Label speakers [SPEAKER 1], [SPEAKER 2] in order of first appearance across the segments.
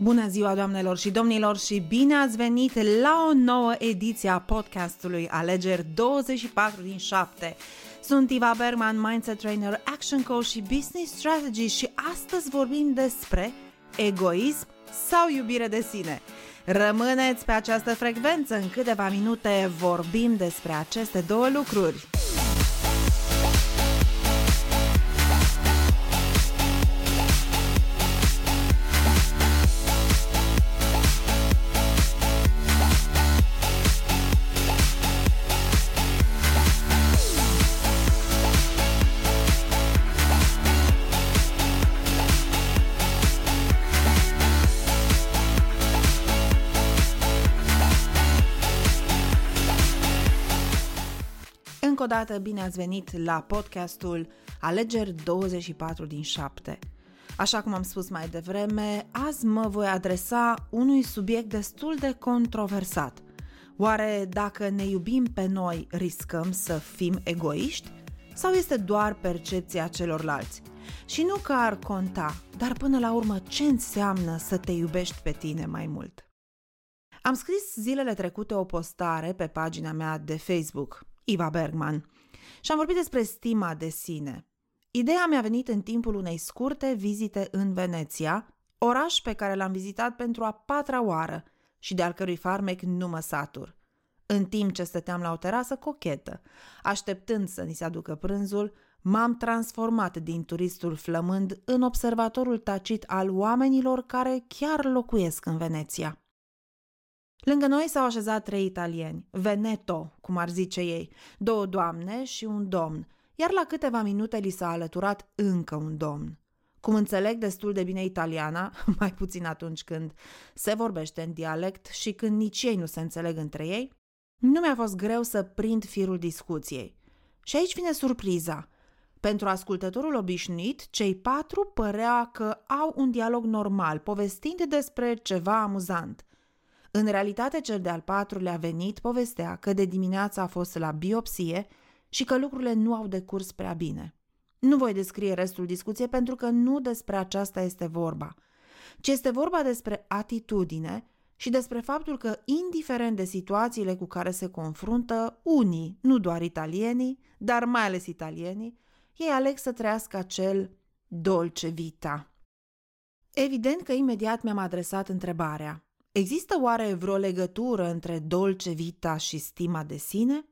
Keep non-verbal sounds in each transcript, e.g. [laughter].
[SPEAKER 1] Bună ziua, doamnelor și domnilor, și bine ați venit la o nouă ediție a podcastului Alegeri 24 din 7. Sunt Iva Bergman, Mindset Trainer, Action Coach și Business Strategy și astăzi vorbim despre egoism sau iubire de sine. Rămâneți pe această frecvență, în câteva minute vorbim despre aceste două lucruri. Încă o dată bine ați venit la podcastul Alegeri 24 din 7. Așa cum am spus mai devreme, azi mă voi adresa unui subiect destul de controversat. Oare dacă ne iubim pe noi, riscăm să fim egoiști? Sau este doar percepția celorlalți? Și nu că ar conta, dar până la urmă ce înseamnă să te iubești pe tine mai mult? Am scris zilele trecute o postare pe pagina mea de Facebook. Iva Bergman. Și am vorbit despre stima de sine. Ideea mi-a venit în timpul unei scurte vizite în Veneția, oraș pe care l-am vizitat pentru a patra oară și de al cărui farmec nu mă satur. În timp ce stăteam la o terasă cochetă, așteptând să ni se aducă prânzul, m-am transformat din turistul flămând în observatorul tacit al oamenilor care chiar locuiesc în Veneția. Lângă noi s-au așezat trei italieni, Veneto, cum ar zice ei, două doamne și un domn, iar la câteva minute li s-a alăturat încă un domn. Cum înțeleg destul de bine italiana, [laughs] mai puțin atunci când se vorbește în dialect și când nici ei nu se înțeleg între ei, nu mi-a fost greu să prind firul discuției. Și aici vine surpriza. Pentru ascultătorul obișnuit, cei patru părea că au un dialog normal, povestind despre ceva amuzant. În realitate, cel de-al patrulea venit povestea că de dimineață a fost la biopsie și că lucrurile nu au decurs prea bine. Nu voi descrie restul discuției pentru că nu despre aceasta este vorba, ci este vorba despre atitudine și despre faptul că, indiferent de situațiile cu care se confruntă unii, nu doar italienii, dar mai ales italienii, ei aleg să trăiască acel dolce vita. Evident că imediat mi-am adresat întrebarea – Există oare vreo legătură între dolce vita și stima de sine?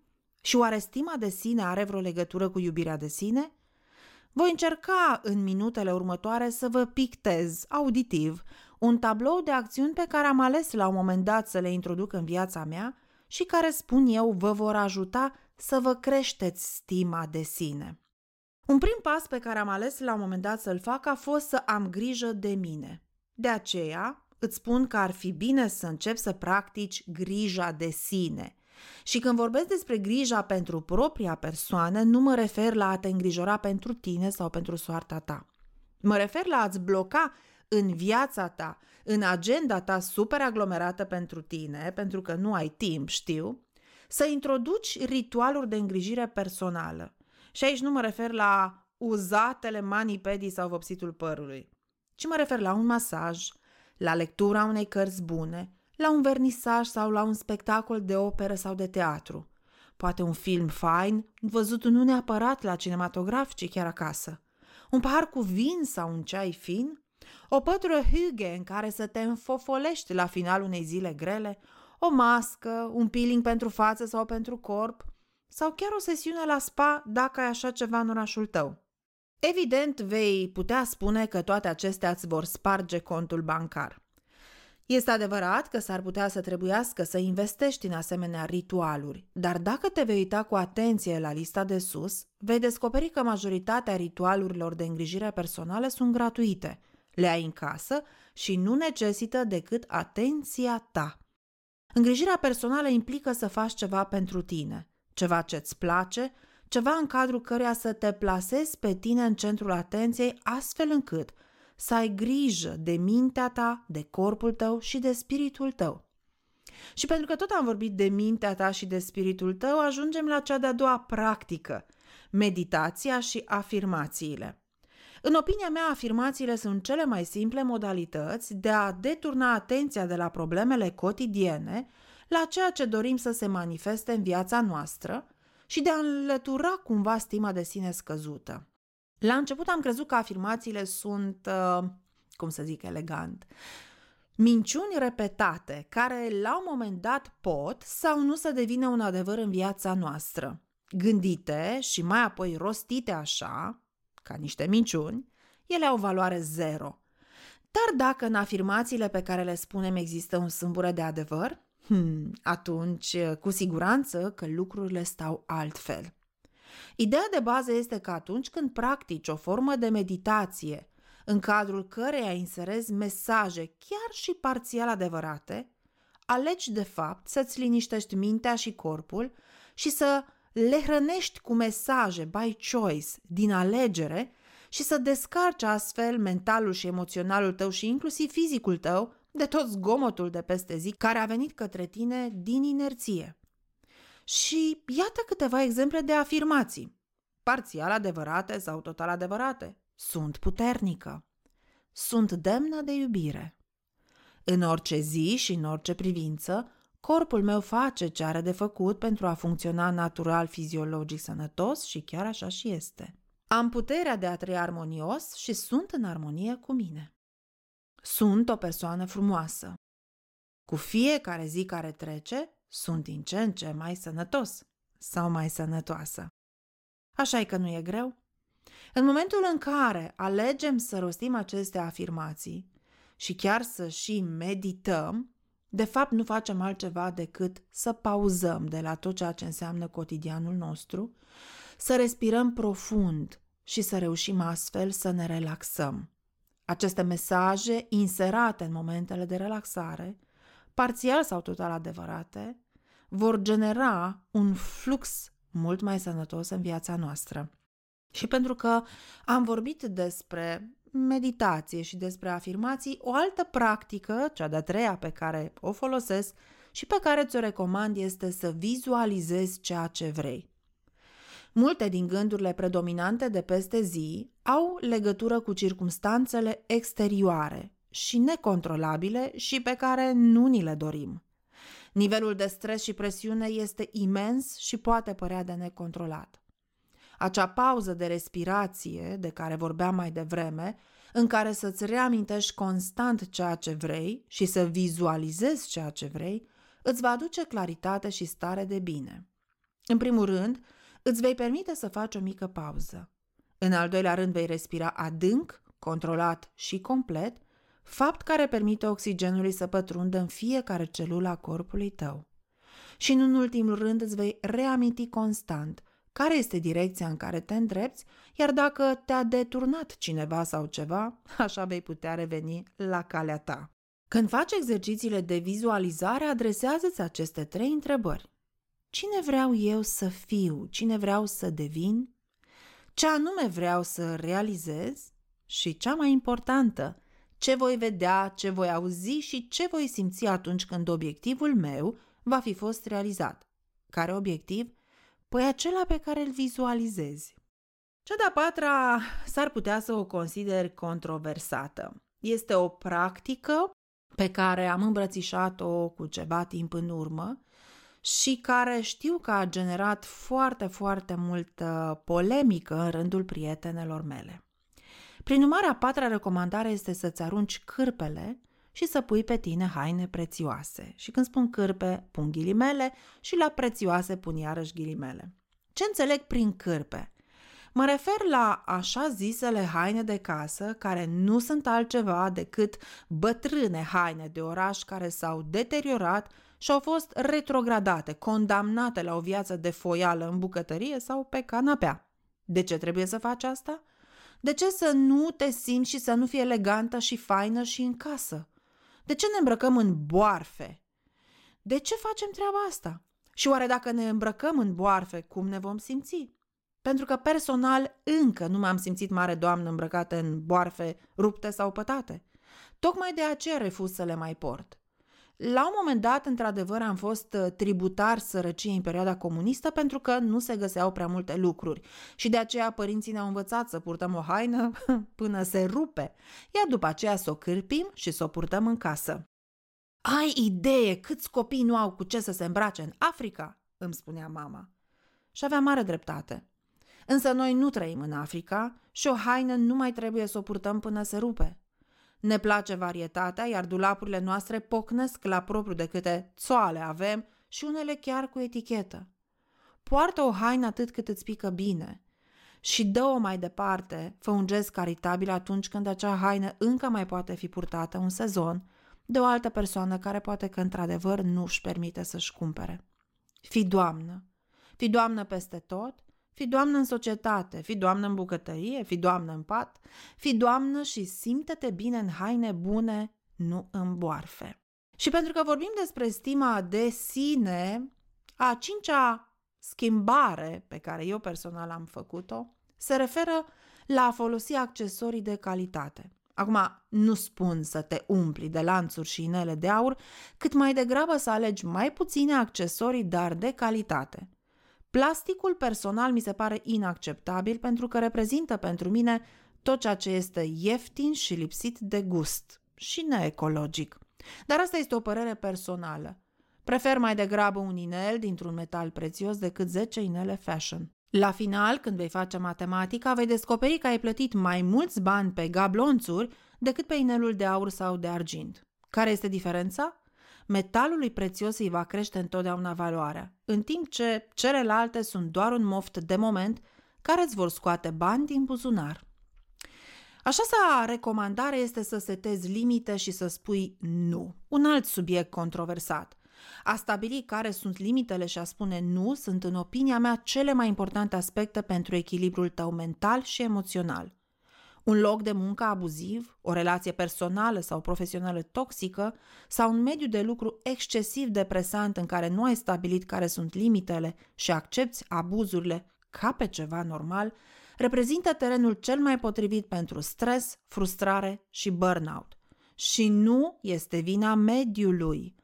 [SPEAKER 1] Și oare stima de sine are vreo legătură cu iubirea de sine? Voi încerca în minutele următoare să vă pictez, auditiv, un tablou de acțiuni pe care am ales la un moment dat să le introduc în viața mea și care, spun eu, vă vor ajuta să vă creșteți stima de sine. Un prim pas pe care am ales la un moment dat să-l fac a fost să am grijă de mine. De aceea, îți spun că ar fi bine să începi să practici grija de sine. Și când vorbesc despre grija pentru propria persoană, nu mă refer la a te îngrijora pentru tine sau pentru soarta ta. Mă refer la a-ți bloca în viața ta, în agenda ta super aglomerată pentru tine, pentru că nu ai timp, știu, să introduci ritualuri de îngrijire personală. Și aici nu mă refer la uzatele manipedii sau vopsitul părului, ci mă refer la un masaj, la lectura unei cărți bune, la un vernisaj sau la un spectacol de operă sau de teatru. Poate un film fain, văzut nu neapărat la cinematograf, ci chiar acasă. Un pahar cu vin sau un ceai fin, o pătură hygge în care să te înfofolești la finalul unei zile grele, o mască, un peeling pentru față sau pentru corp, sau chiar o sesiune la spa dacă ai așa ceva în orașul tău. Evident, vei putea spune că toate acestea îți vor sparge contul bancar. Este adevărat că s-ar putea să trebuiască să investești în asemenea ritualuri, dar dacă te vei uita cu atenție la lista de sus, vei descoperi că majoritatea ritualurilor de îngrijire personală sunt gratuite, le ai în casă și nu necesită decât atenția ta. Îngrijirea personală implică să faci ceva pentru tine, ceva ce-ți place ceva în cadrul căruia să te plasezi pe tine în centrul atenției astfel încât să ai grijă de mintea ta, de corpul tău și de spiritul tău. Și pentru că tot am vorbit de mintea ta și de spiritul tău, ajungem la cea de-a doua practică, meditația și afirmațiile. În opinia mea, afirmațiile sunt cele mai simple modalități de a deturna atenția de la problemele cotidiene la ceea ce dorim să se manifeste în viața noastră și de a înlătura cumva stima de sine scăzută. La început am crezut că afirmațiile sunt, uh, cum să zic elegant, minciuni repetate care la un moment dat pot sau nu să devină un adevăr în viața noastră. Gândite și mai apoi rostite așa, ca niște minciuni, ele au valoare zero. Dar dacă în afirmațiile pe care le spunem există un sâmbură de adevăr, hmm, atunci cu siguranță că lucrurile stau altfel. Ideea de bază este că atunci când practici o formă de meditație în cadrul căreia inserezi mesaje chiar și parțial adevărate, alegi de fapt să-ți liniștești mintea și corpul și să le hrănești cu mesaje by choice, din alegere, și să descarci astfel mentalul și emoționalul tău și inclusiv fizicul tău de tot zgomotul de peste zi care a venit către tine din inerție. Și iată câteva exemple de afirmații, parțial adevărate sau total adevărate. Sunt puternică. Sunt demnă de iubire. În orice zi și în orice privință, corpul meu face ce are de făcut pentru a funcționa natural, fiziologic, sănătos și chiar așa și este. Am puterea de a trăi armonios și sunt în armonie cu mine. Sunt o persoană frumoasă. Cu fiecare zi care trece, sunt din ce în ce mai sănătos sau mai sănătoasă. așa e că nu e greu? În momentul în care alegem să rostim aceste afirmații și chiar să și medităm, de fapt nu facem altceva decât să pauzăm de la tot ceea ce înseamnă cotidianul nostru, să respirăm profund și să reușim astfel să ne relaxăm. Aceste mesaje inserate în momentele de relaxare, parțial sau total adevărate, vor genera un flux mult mai sănătos în viața noastră. Și pentru că am vorbit despre meditație și despre afirmații, o altă practică, cea de-a treia pe care o folosesc și pe care ți-o recomand este să vizualizezi ceea ce vrei. Multe din gândurile predominante de peste zi au legătură cu circumstanțele exterioare și necontrolabile și pe care nu ni le dorim. Nivelul de stres și presiune este imens și poate părea de necontrolat. Acea pauză de respirație de care vorbeam mai devreme, în care să-ți reamintești constant ceea ce vrei și să vizualizezi ceea ce vrei, îți va aduce claritate și stare de bine. În primul rând, îți vei permite să faci o mică pauză. În al doilea rând, vei respira adânc, controlat și complet, fapt care permite oxigenului să pătrundă în fiecare celulă a corpului tău. Și în ultimul rând îți vei reaminti constant care este direcția în care te îndrepți, iar dacă te-a deturnat cineva sau ceva, așa vei putea reveni la calea ta. Când faci exercițiile de vizualizare, adresează-ți aceste trei întrebări. Cine vreau eu să fiu? Cine vreau să devin? Ce anume vreau să realizez? Și cea mai importantă, ce voi vedea, ce voi auzi și ce voi simți atunci când obiectivul meu va fi fost realizat. Care obiectiv? Păi acela pe care îl vizualizezi. Cea de-a patra s-ar putea să o consider controversată. Este o practică pe care am îmbrățișat-o cu ceva timp în urmă și care știu că a generat foarte, foarte multă polemică în rândul prietenelor mele. Prin urmare, a patra recomandare este să-ți arunci cârpele și să pui pe tine haine prețioase. Și când spun cârpe, pun ghilimele și la prețioase pun iarăși ghilimele. Ce înțeleg prin cârpe? Mă refer la așa zisele haine de casă, care nu sunt altceva decât bătrâne haine de oraș care s-au deteriorat și au fost retrogradate, condamnate la o viață de foială în bucătărie sau pe canapea. De ce trebuie să faci asta? De ce să nu te simți și să nu fii elegantă și faină și în casă? De ce ne îmbrăcăm în boarfe? De ce facem treaba asta? Și oare dacă ne îmbrăcăm în boarfe, cum ne vom simți? Pentru că personal încă nu m-am simțit mare doamnă îmbrăcată în boarfe rupte sau pătate. Tocmai de aceea refuz să le mai port. La un moment dat, într-adevăr, am fost uh, tributar sărăciei în perioada comunistă pentru că nu se găseau prea multe lucruri și de aceea părinții ne-au învățat să purtăm o haină [laughs] până se rupe, iar după aceea să o cârpim și să o purtăm în casă. Ai idee câți copii nu au cu ce să se îmbrace în Africa?" îmi spunea mama. Și avea mare dreptate. Însă noi nu trăim în Africa și o haină nu mai trebuie să o purtăm până se rupe. Ne place varietatea, iar dulapurile noastre pocnesc la propriu de câte țoale avem și unele chiar cu etichetă. Poartă o haină atât cât îți pică bine și dă-o mai departe, fă un gest caritabil atunci când acea haină încă mai poate fi purtată un sezon de o altă persoană care poate că într-adevăr nu își permite să-și cumpere. Fi doamnă. Fi doamnă peste tot fi doamnă în societate, fi doamnă în bucătărie, fi doamnă în pat, fi doamnă și simte-te bine în haine bune, nu în boarfe. Și pentru că vorbim despre stima de sine, a cincea schimbare pe care eu personal am făcut-o se referă la a folosi accesorii de calitate. Acum, nu spun să te umpli de lanțuri și inele de aur, cât mai degrabă să alegi mai puține accesorii, dar de calitate. Plasticul personal mi se pare inacceptabil pentru că reprezintă pentru mine tot ceea ce este ieftin și lipsit de gust și neecologic. Dar asta este o părere personală. Prefer mai degrabă un inel dintr-un metal prețios decât 10 inele fashion. La final, când vei face matematica, vei descoperi că ai plătit mai mulți bani pe gablonțuri decât pe inelul de aur sau de argint. Care este diferența? Metalului prețios îi va crește întotdeauna valoarea, în timp ce celelalte sunt doar un moft de moment care îți vor scoate bani din buzunar. Așa sa recomandare este să setezi limite și să spui nu. Un alt subiect controversat. A stabili care sunt limitele și a spune nu sunt, în opinia mea, cele mai importante aspecte pentru echilibrul tău mental și emoțional. Un loc de muncă abuziv, o relație personală sau profesională toxică sau un mediu de lucru excesiv depresant în care nu ai stabilit care sunt limitele și accepti abuzurile ca pe ceva normal, reprezintă terenul cel mai potrivit pentru stres, frustrare și burnout. Și nu este vina mediului.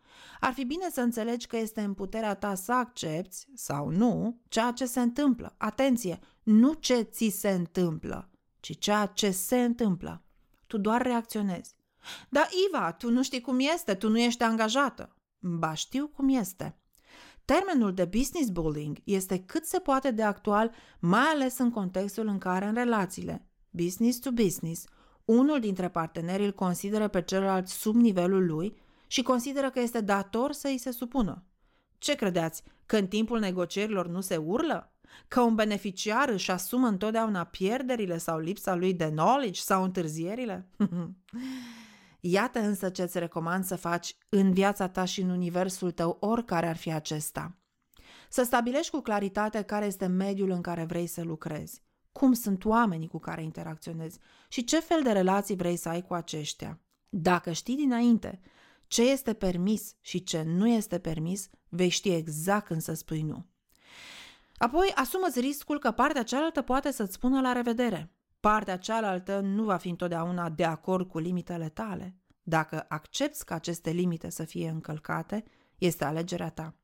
[SPEAKER 1] Ar fi bine să înțelegi că este în puterea ta să accepti sau nu ceea ce se întâmplă. Atenție, nu ce ți se întâmplă, ci ceea ce se întâmplă. Tu doar reacționezi. Da, Iva, tu nu știi cum este, tu nu ești angajată. Ba știu cum este. Termenul de business bullying este cât se poate de actual, mai ales în contextul în care în relațiile business to business, unul dintre parteneri îl consideră pe celălalt sub nivelul lui și consideră că este dator să îi se supună. Ce credeți? Că în timpul negocierilor nu se urlă? Că un beneficiar își asumă întotdeauna pierderile sau lipsa lui de knowledge sau întârzierile? [laughs] Iată însă ce îți recomand să faci în viața ta și în universul tău, oricare ar fi acesta. Să stabilești cu claritate care este mediul în care vrei să lucrezi, cum sunt oamenii cu care interacționezi și ce fel de relații vrei să ai cu aceștia. Dacă știi dinainte ce este permis și ce nu este permis, vei ști exact când să spui nu. Apoi asumă-ți riscul că partea cealaltă poate să-ți spună la revedere. Partea cealaltă nu va fi întotdeauna de acord cu limitele tale. Dacă accepti ca aceste limite să fie încălcate, este alegerea ta.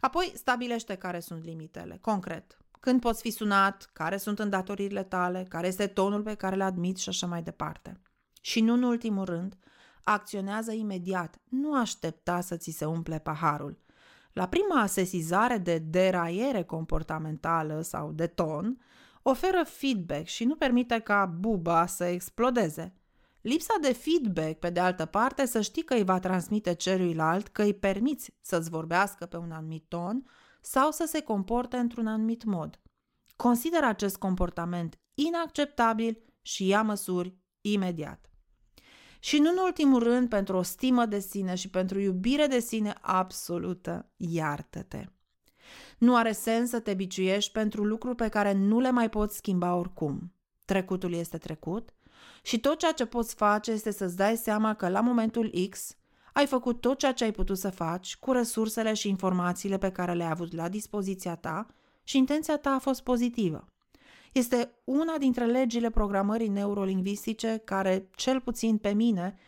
[SPEAKER 1] Apoi stabilește care sunt limitele, concret. Când poți fi sunat, care sunt îndatoririle tale, care este tonul pe care le admiți și așa mai departe. Și nu în ultimul rând, acționează imediat, nu aștepta să ți se umple paharul. La prima sesizare de deraiere comportamentală sau de ton, oferă feedback și nu permite ca buba să explodeze. Lipsa de feedback, pe de altă parte, să știi că îi va transmite celuilalt că îi permiți să-ți vorbească pe un anumit ton sau să se comporte într-un anumit mod. Consideră acest comportament inacceptabil și ia măsuri imediat. Și nu în ultimul rând, pentru o stimă de sine și pentru iubire de sine absolută, iartă-te. Nu are sens să te biciuiești pentru lucruri pe care nu le mai poți schimba oricum. Trecutul este trecut și tot ceea ce poți face este să-ți dai seama că la momentul X ai făcut tot ceea ce ai putut să faci cu resursele și informațiile pe care le-ai avut la dispoziția ta și intenția ta a fost pozitivă. Este una dintre legile programării neurolingvistice care, cel puțin pe mine,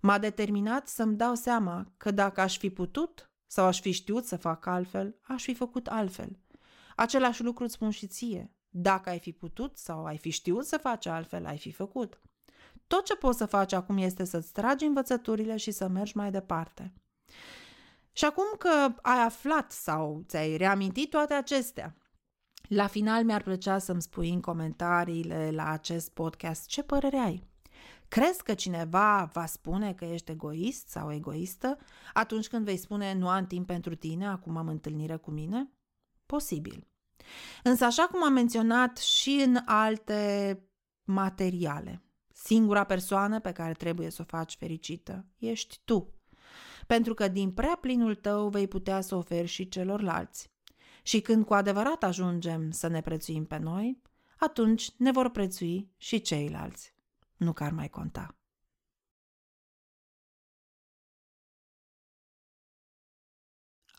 [SPEAKER 1] M-a determinat să-mi dau seama că dacă aș fi putut sau aș fi știut să fac altfel, aș fi făcut altfel. Același lucru îți spun și ție. Dacă ai fi putut sau ai fi știut să faci altfel, ai fi făcut. Tot ce poți să faci acum este să-ți tragi învățăturile și să mergi mai departe. Și acum că ai aflat sau ți-ai reamintit toate acestea, la final mi-ar plăcea să-mi spui în comentariile la acest podcast ce părere ai. Crezi că cineva va spune că ești egoist sau egoistă atunci când vei spune nu am timp pentru tine, acum am întâlnire cu mine? Posibil. Însă, așa cum am menționat și în alte materiale, singura persoană pe care trebuie să o faci fericită ești tu. Pentru că din prea plinul tău vei putea să oferi și celorlalți. Și când cu adevărat ajungem să ne prețuim pe noi, atunci ne vor prețui și ceilalți. Nu că ar mai conta.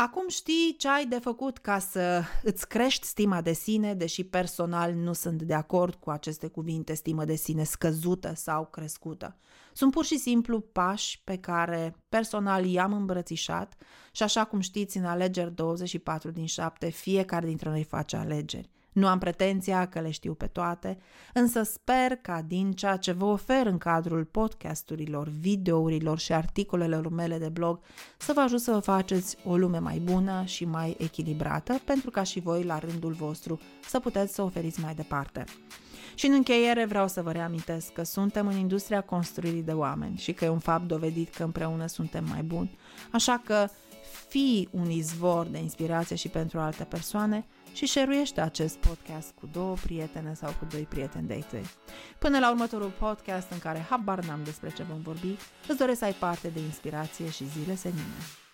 [SPEAKER 1] Acum știi ce ai de făcut ca să îți crești stima de sine, deși personal nu sunt de acord cu aceste cuvinte, stimă de sine scăzută sau crescută. Sunt pur și simplu pași pe care personal i-am îmbrățișat și așa cum știți în alegeri 24 din 7, fiecare dintre noi face alegeri. Nu am pretenția că le știu pe toate, însă sper ca din ceea ce vă ofer în cadrul podcasturilor, videourilor și articolelor mele de blog să vă ajut să vă faceți o lume mai bună și mai echilibrată, pentru ca și voi, la rândul vostru, să puteți să oferiți mai departe. Și în încheiere vreau să vă reamintesc că suntem în industria construirii de oameni și că e un fapt dovedit că împreună suntem mai buni, așa că fii un izvor de inspirație și pentru alte persoane și șeruiește acest podcast cu două prietene sau cu doi prieteni de tăi. Până la următorul podcast în care habar n-am despre ce vom vorbi, îți doresc să ai parte de inspirație și zile senine.